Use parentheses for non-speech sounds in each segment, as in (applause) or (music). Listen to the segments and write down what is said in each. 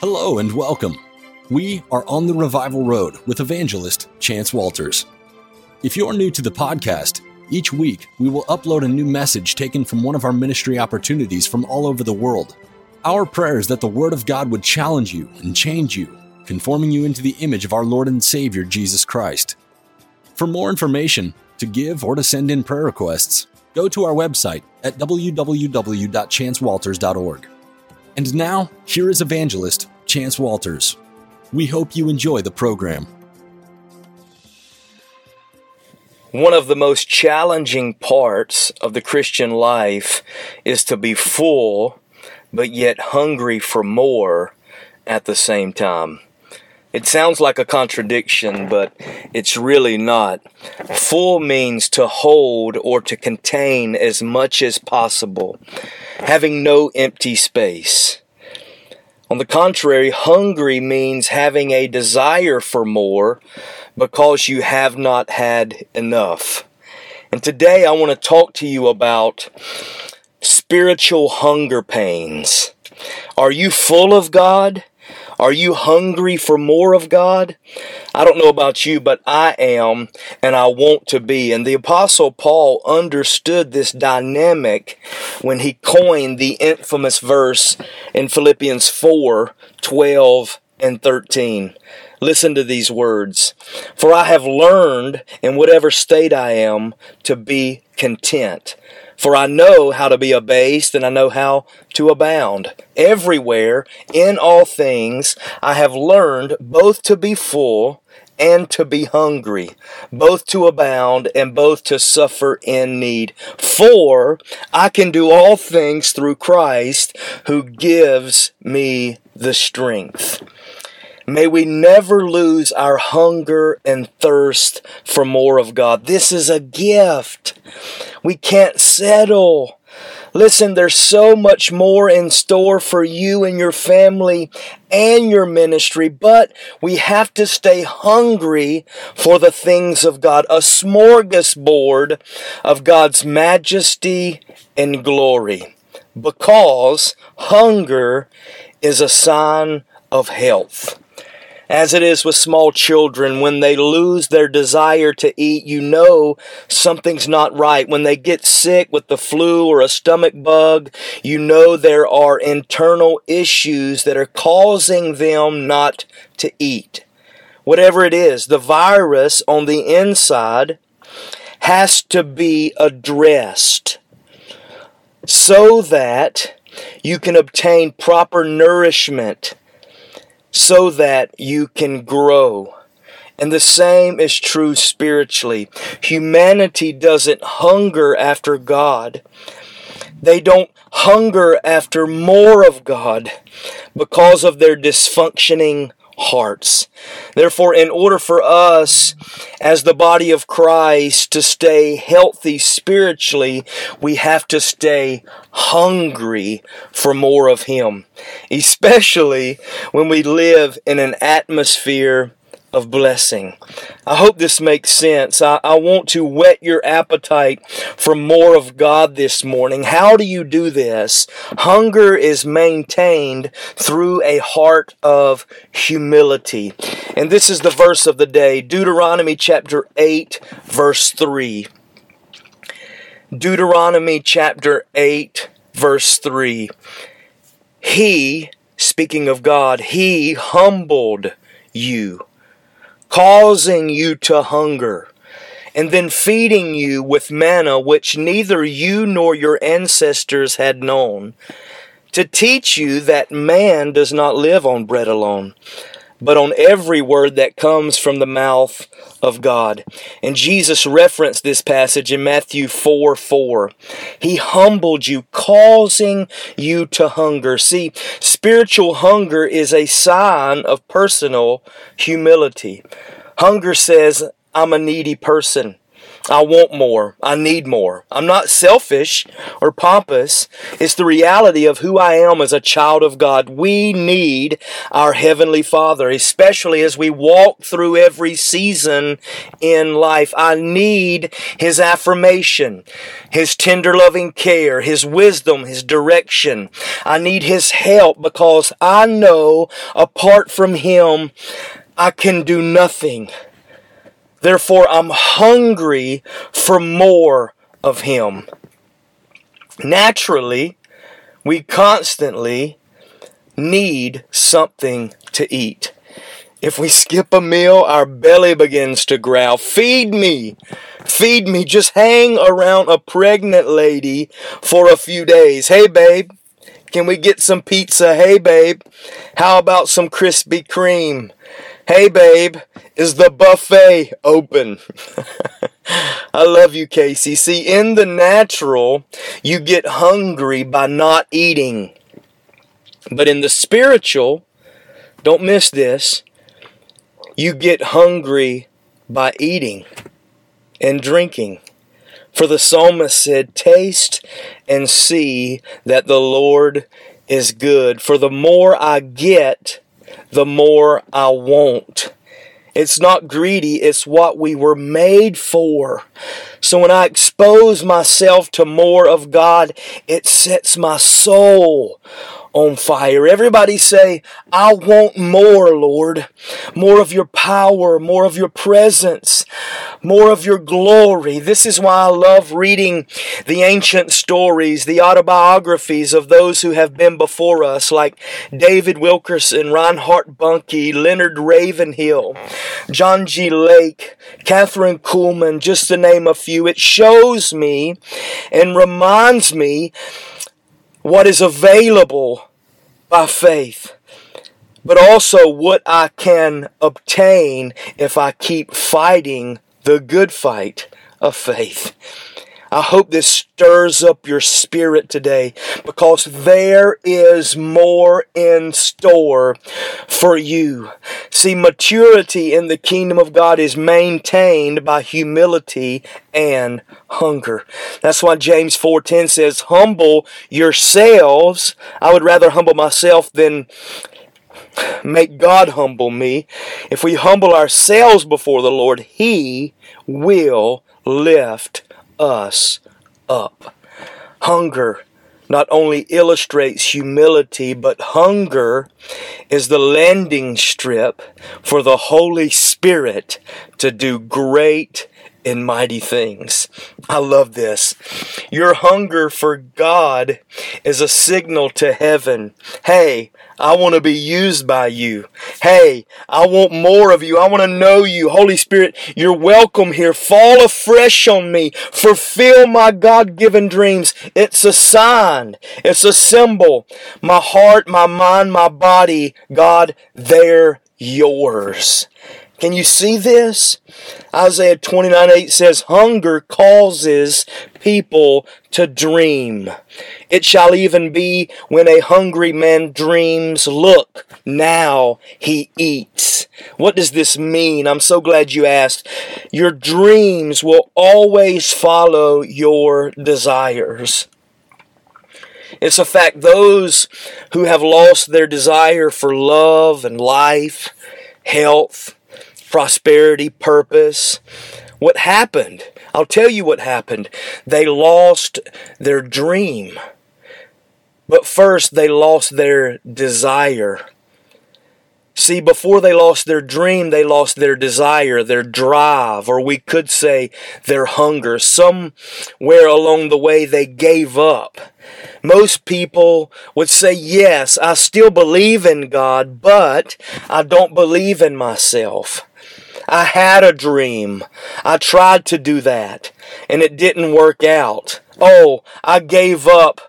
Hello and welcome. We are on the Revival Road with evangelist Chance Walters. If you're new to the podcast, each week we will upload a new message taken from one of our ministry opportunities from all over the world. Our prayer is that the Word of God would challenge you and change you, conforming you into the image of our Lord and Savior Jesus Christ. For more information, to give or to send in prayer requests, go to our website at www.chancewalters.org. And now, here is evangelist Chance Walters. We hope you enjoy the program. One of the most challenging parts of the Christian life is to be full, but yet hungry for more at the same time. It sounds like a contradiction, but it's really not. Full means to hold or to contain as much as possible, having no empty space. On the contrary, hungry means having a desire for more because you have not had enough. And today I want to talk to you about spiritual hunger pains. Are you full of God? Are you hungry for more of God? I don't know about you, but I am, and I want to be. And the Apostle Paul understood this dynamic when he coined the infamous verse in Philippians 4 12 and 13. Listen to these words. For I have learned in whatever state I am to be content. For I know how to be abased and I know how to abound. Everywhere, in all things, I have learned both to be full and to be hungry, both to abound and both to suffer in need. For I can do all things through Christ who gives me the strength. May we never lose our hunger and thirst for more of God. This is a gift. We can't settle. Listen, there's so much more in store for you and your family and your ministry, but we have to stay hungry for the things of God, a smorgasbord of God's majesty and glory, because hunger is a sign of health. As it is with small children, when they lose their desire to eat, you know something's not right. When they get sick with the flu or a stomach bug, you know there are internal issues that are causing them not to eat. Whatever it is, the virus on the inside has to be addressed so that you can obtain proper nourishment so that you can grow. And the same is true spiritually. Humanity doesn't hunger after God. They don't hunger after more of God because of their dysfunctioning hearts. Therefore, in order for us as the body of Christ to stay healthy spiritually, we have to stay hungry for more of Him, especially when we live in an atmosphere of blessing. I hope this makes sense. I, I, want to whet your appetite for more of God this morning. How do you do this? Hunger is maintained through a heart of humility. And this is the verse of the day Deuteronomy chapter 8, verse 3. Deuteronomy chapter 8, verse 3. He, speaking of God, He humbled you causing you to hunger, and then feeding you with manna which neither you nor your ancestors had known, to teach you that man does not live on bread alone, but on every word that comes from the mouth of God. And Jesus referenced this passage in Matthew 4 4. He humbled you, causing you to hunger. See, spiritual hunger is a sign of personal humility. Hunger says, I'm a needy person. I want more. I need more. I'm not selfish or pompous. It's the reality of who I am as a child of God. We need our Heavenly Father, especially as we walk through every season in life. I need His affirmation, His tender loving care, His wisdom, His direction. I need His help because I know apart from Him, I can do nothing. Therefore, I'm hungry for more of Him. Naturally, we constantly need something to eat. If we skip a meal, our belly begins to growl. Feed me! Feed me! Just hang around a pregnant lady for a few days. Hey, babe, can we get some pizza? Hey, babe, how about some Krispy Kreme? Hey, babe, is the buffet open? (laughs) I love you, Casey. See, in the natural, you get hungry by not eating. But in the spiritual, don't miss this, you get hungry by eating and drinking. For the psalmist said, Taste and see that the Lord is good. For the more I get, the more I want. It's not greedy, it's what we were made for. So when I expose myself to more of God, it sets my soul on fire. Everybody say, I want more, Lord. More of your power, more of your presence, more of your glory. This is why I love reading the ancient stories, the autobiographies of those who have been before us, like David Wilkerson, Reinhard Bonnke, Leonard Ravenhill, John G. Lake, Kathryn Kuhlman, just to name a few. It shows me and reminds me what is available by faith, but also what I can obtain if I keep fighting the good fight of faith. I hope this stirs up your spirit today because there is more in store for you. See, maturity in the kingdom of God is maintained by humility and hunger. That's why James 4:10 says, "Humble yourselves." I would rather humble myself than make God humble me. If we humble ourselves before the Lord, he will lift us up. Hunger not only illustrates humility, but hunger is the landing strip for the Holy Spirit to do great and mighty things. I love this. Your hunger for God is a signal to heaven. Hey, I want to be used by you. Hey, I want more of you. I want to know you. Holy Spirit, you're welcome here. Fall afresh on me. Fulfill my God given dreams. It's a sign, it's a symbol. My heart, my mind, my body, God, they're yours. Can you see this? Isaiah 29 8 says, Hunger causes people to dream. It shall even be when a hungry man dreams, look, now he eats. What does this mean? I'm so glad you asked. Your dreams will always follow your desires. It's a fact those who have lost their desire for love and life, health, prosperity, purpose. What happened? I'll tell you what happened. They lost their dream. But first, they lost their desire. See, before they lost their dream, they lost their desire, their drive, or we could say their hunger. Somewhere along the way, they gave up. Most people would say, Yes, I still believe in God, but I don't believe in myself. I had a dream. I tried to do that and it didn't work out. Oh, I gave up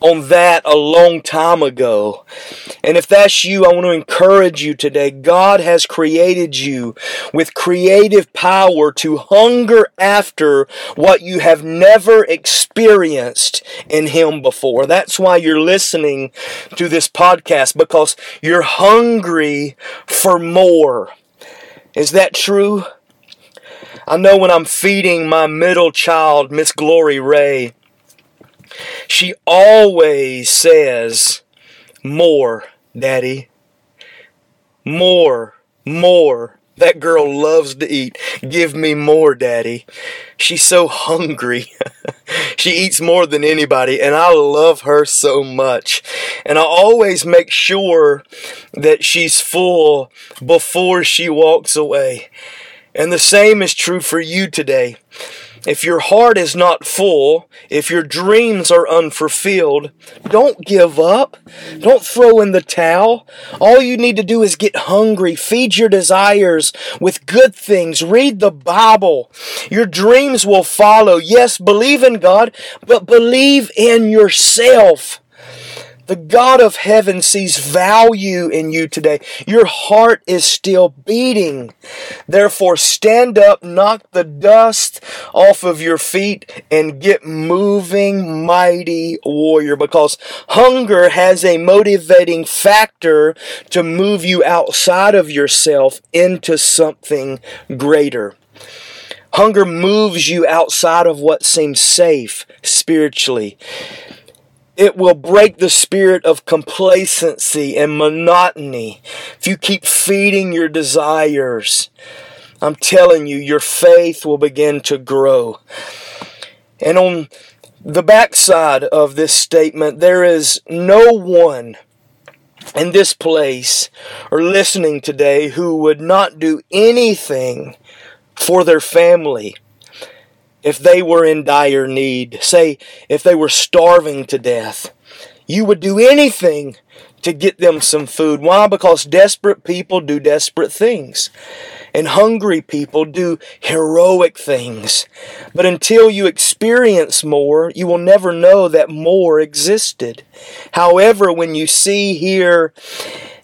on that a long time ago. And if that's you, I want to encourage you today. God has created you with creative power to hunger after what you have never experienced in Him before. That's why you're listening to this podcast because you're hungry for more. Is that true? I know when I'm feeding my middle child, Miss Glory Ray, she always says, More, Daddy. More, more. That girl loves to eat. Give me more, Daddy. She's so hungry. (laughs) she eats more than anybody, and I love her so much. And I always make sure that she's full before she walks away. And the same is true for you today. If your heart is not full, if your dreams are unfulfilled, don't give up. Don't throw in the towel. All you need to do is get hungry, feed your desires with good things, read the Bible. Your dreams will follow. Yes, believe in God, but believe in yourself. The God of heaven sees value in you today. Your heart is still beating. Therefore, stand up, knock the dust off of your feet, and get moving, mighty warrior. Because hunger has a motivating factor to move you outside of yourself into something greater. Hunger moves you outside of what seems safe spiritually. It will break the spirit of complacency and monotony if you keep feeding your desires. I'm telling you, your faith will begin to grow. And on the backside of this statement, there is no one in this place or listening today who would not do anything for their family if they were in dire need, say if they were starving to death, you would do anything to get them some food. Why? Because desperate people do desperate things. And hungry people do heroic things. But until you experience more, you will never know that more existed. However, when you see, hear,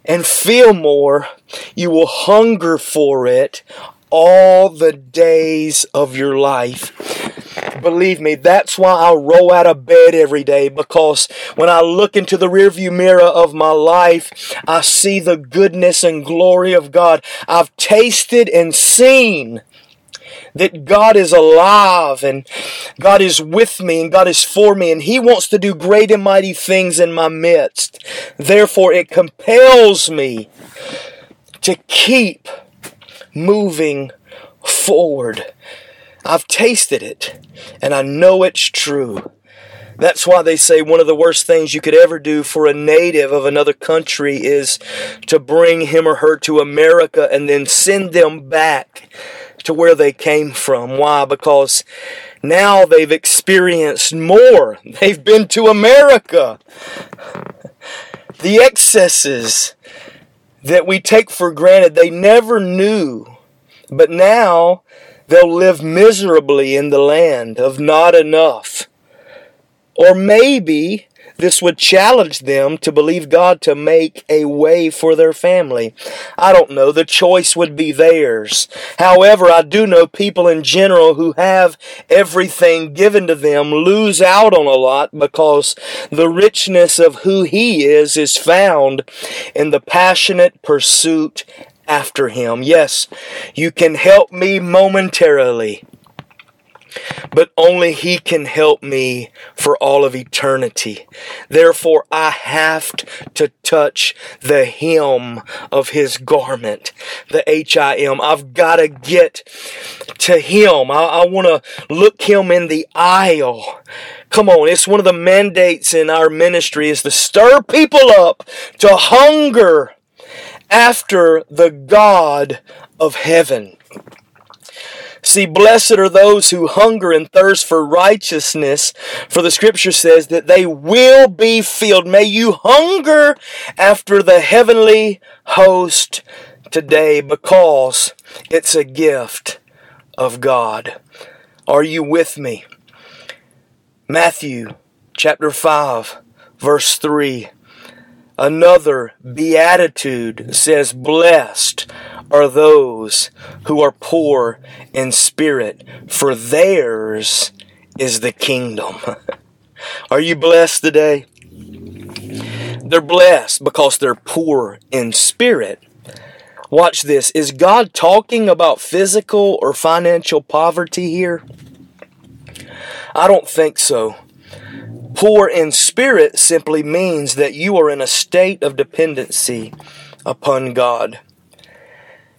and feel more, you will hunger for it all the days of your life. Believe me, that's why I roll out of bed every day because when I look into the rearview mirror of my life, I see the goodness and glory of God. I've tasted and seen that God is alive and God is with me and God is for me and He wants to do great and mighty things in my midst. Therefore, it compels me to keep moving forward. I've tasted it and I know it's true. That's why they say one of the worst things you could ever do for a native of another country is to bring him or her to America and then send them back to where they came from. Why? Because now they've experienced more. They've been to America. The excesses that we take for granted, they never knew. But now they'll live miserably in the land of not enough. Or maybe this would challenge them to believe God to make a way for their family. I don't know. The choice would be theirs. However, I do know people in general who have everything given to them lose out on a lot because the richness of who He is is found in the passionate pursuit after him. Yes, you can help me momentarily, but only He can help me for all of eternity. Therefore, I have to touch the hem of His garment, the H I M. I've got to get to Him. I, I want to look Him in the aisle. Come on, it's one of the mandates in our ministry is to stir people up to hunger after the God of heaven. See, blessed are those who hunger and thirst for righteousness, for the scripture says that they will be filled. May you hunger after the heavenly host today because it's a gift of God. Are you with me? Matthew chapter 5, verse 3. Another beatitude says, Blessed are those who are poor in spirit, for theirs is the kingdom. (laughs) are you blessed today? They're blessed because they're poor in spirit. Watch this. Is God talking about physical or financial poverty here? I don't think so. Poor in spirit simply means that you are in a state of dependency upon God.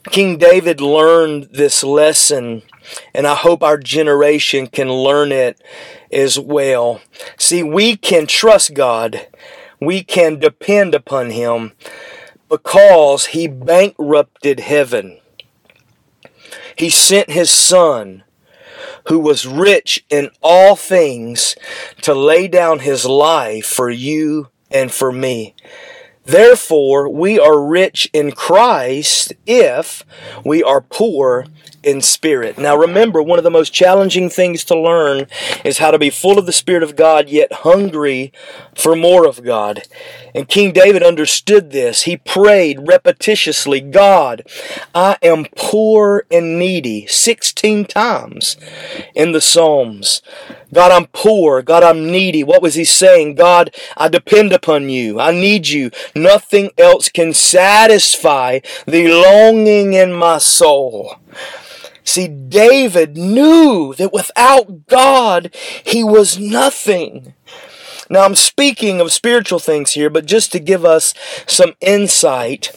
King David learned this lesson, and I hope our generation can learn it as well. See, we can trust God, we can depend upon Him because He bankrupted heaven. He sent His Son who was rich in all things to lay down his life for you and for me. Therefore, we are rich in Christ if we are poor in spirit. Now remember, one of the most challenging things to learn is how to be full of the Spirit of God, yet hungry for more of God. And King David understood this. He prayed repetitiously, God, I am poor and needy, 16 times in the Psalms. God, I'm poor. God, I'm needy. What was he saying? God, I depend upon you. I need you. Nothing else can satisfy the longing in my soul. See, David knew that without God, he was nothing. Now, I'm speaking of spiritual things here, but just to give us some insight,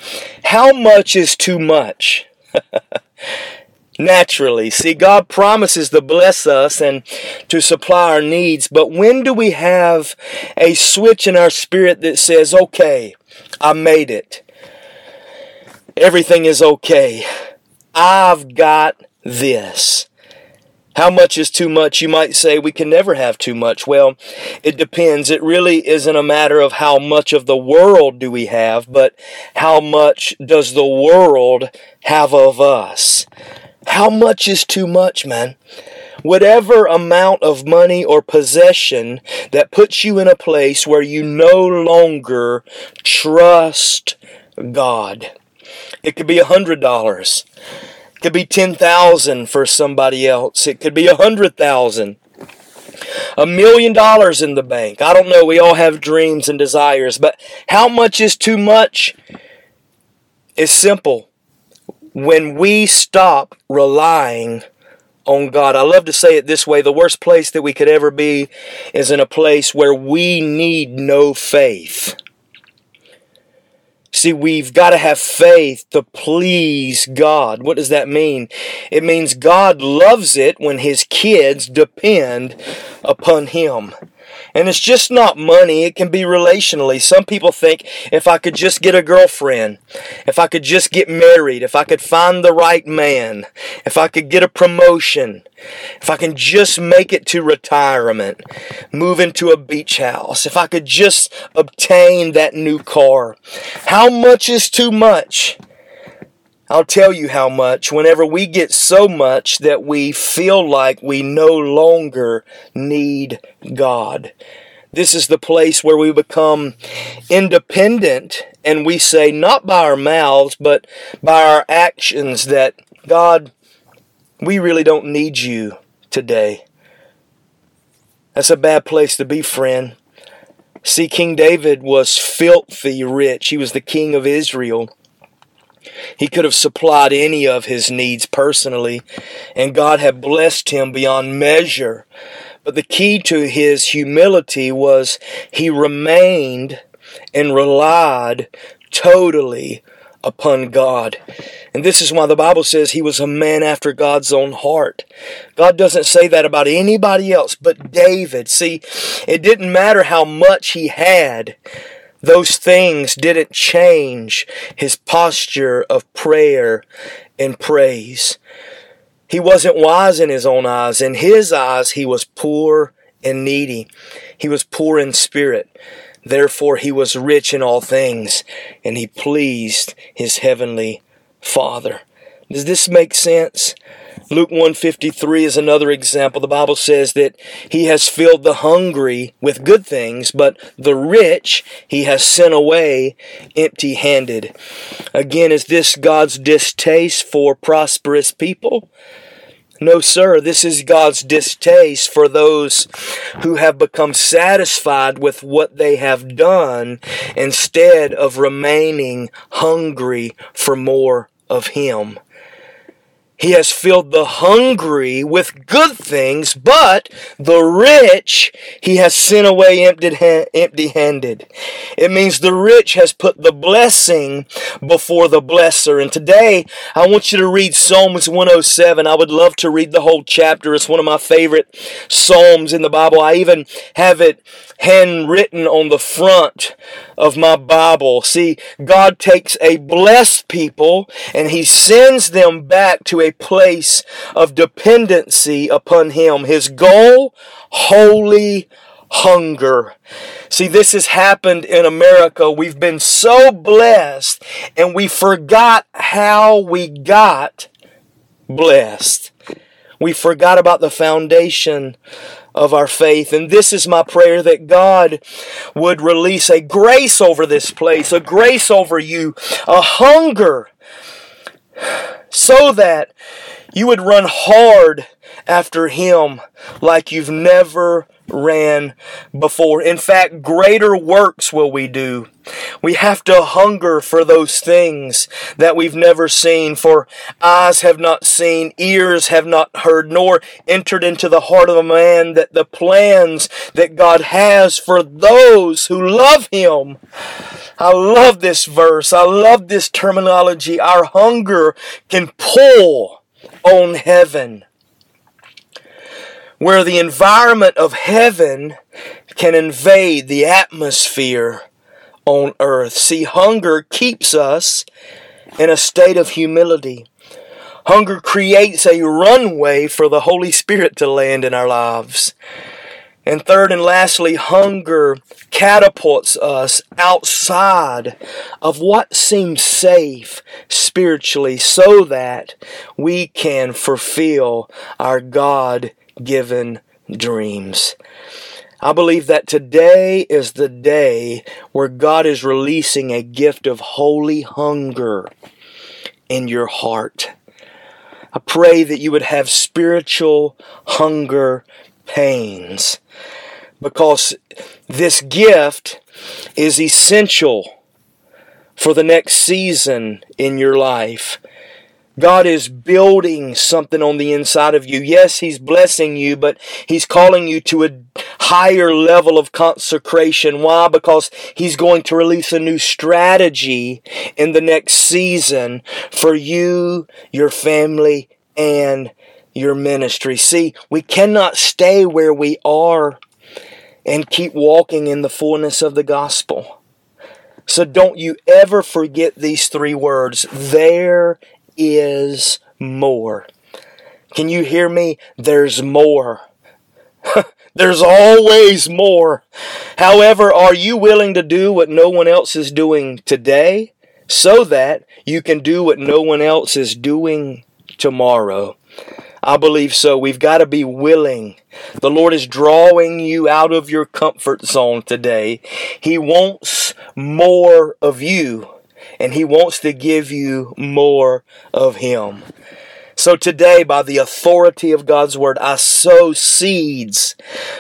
how much is too much? (laughs) Naturally. See, God promises to bless us and to supply our needs, but when do we have a switch in our spirit that says, okay, I made it. Everything is okay. I've got this. How much is too much? You might say we can never have too much. Well, it depends. It really isn't a matter of how much of the world do we have, but how much does the world have of us? How much is too much, man? Whatever amount of money or possession that puts you in a place where you no longer trust God. It could be a hundred dollars It could be 10,000 for somebody else. It could be a hundred thousand. A million dollars in the bank. I don't know. We all have dreams and desires, but how much is too much? Is simple. When we stop relying on God. I love to say it this way the worst place that we could ever be is in a place where we need no faith. See, we've got to have faith to please God. What does that mean? It means God loves it when His kids depend upon Him. And it's just not money, it can be relationally. Some people think if I could just get a girlfriend, if I could just get married, if I could find the right man, if I could get a promotion, if I can just make it to retirement, move into a beach house, if I could just obtain that new car. How much is too much? I'll tell you how much. Whenever we get so much that we feel like we no longer need God. This is the place where we become independent and we say, not by our mouths, but by our actions, that God, we really don't need you today. That's a bad place to be, friend. See, King David was filthy rich. He was the king of Israel. He could have supplied any of his needs personally, and God had blessed him beyond measure. But the key to his humility was he remained and relied totally upon God. And this is why the Bible says he was a man after God's own heart. God doesn't say that about anybody else but David. See, it didn't matter how much he had those things didn't change his posture of prayer and praise. He wasn't wise in his own eyes. In his eyes, he was poor and needy. He was poor in spirit. Therefore, he was rich in all things, and he pleased his heavenly Father. Does this make sense? Luke 153 is another example. The Bible says that he has filled the hungry with good things, but the rich he has sent away empty handed. Again, is this God's distaste for prosperous people? No, sir, this is God's distaste for those who have become satisfied with what they have done instead of remaining hungry for more of Him. He has filled the hungry with good things, but the rich he has sent away empty handed. It means the rich has put the blessing before the blesser. And today I want you to read Psalms 107. I would love to read the whole chapter. It's one of my favorite Psalms in the Bible. I even have it handwritten on the front of my Bible. See, God takes a blessed people and He sends them back to a place of dependency upon Him. His goal, holy hunger. See, this has happened in America. We've been so blessed and we forgot how we got blessed. We forgot about the foundation of our faith. And this is my prayer that God would release a grace over this place, a grace over you, a hunger, so that you would run hard after Him like you've never ran before. In fact, greater works will we do. We have to hunger for those things that we've never seen, for eyes have not seen, ears have not heard, nor entered into the heart of a man that the plans that God has for those who love Him. I love this verse. I love this terminology. Our hunger can pull on heaven where the environment of heaven can invade the atmosphere on earth. See, hunger keeps us in a state of humility. Hunger creates a runway for the Holy Spirit to land in our lives. And third and lastly, hunger catapults us outside of what seems safe spiritually so that we can fulfill our God given dreams. I believe that today is the day where God is releasing a gift of holy hunger in your heart. I pray that you would have spiritual hunger pains because this gift is essential for the next season in your life. God is building something on the inside of you. Yes, He's blessing you, but He's calling you to a higher level of consecration. Why? Because He's going to release a new strategy in the next season for you, your family, and your ministry. See, we cannot stay where we are and keep walking in the fullness of the gospel. So don't you ever forget these three words. There is more. Can you hear me? There's more. (laughs) There's always more. However, are you willing to do what no one else is doing today so that you can do what no one else is doing tomorrow? I believe so. We've got to be willing. The Lord is drawing you out of your comfort zone today. He wants more of you and He wants to give you more of Him. So today, by the authority of God's Word, I sow seeds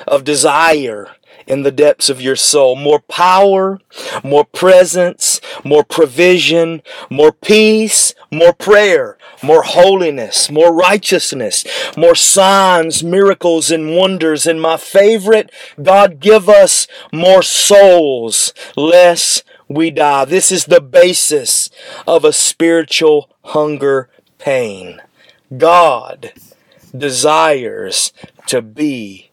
of desire in the depths of your soul. More power, more presence, more provision, more peace, more prayer, more holiness, more righteousness, more signs, miracles, and wonders. And my favorite, God give us more souls, less we die. This is the basis of a spiritual hunger pain. God desires to be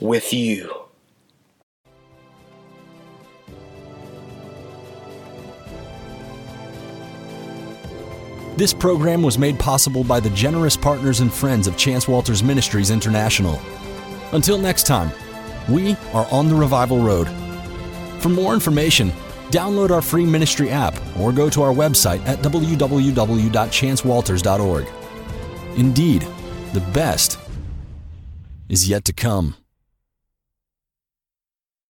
with you. This program was made possible by the generous partners and friends of Chance Walters Ministries International. Until next time, we are on the Revival Road. For more information, Download our free ministry app or go to our website at www.chancewalters.org. Indeed, the best is yet to come.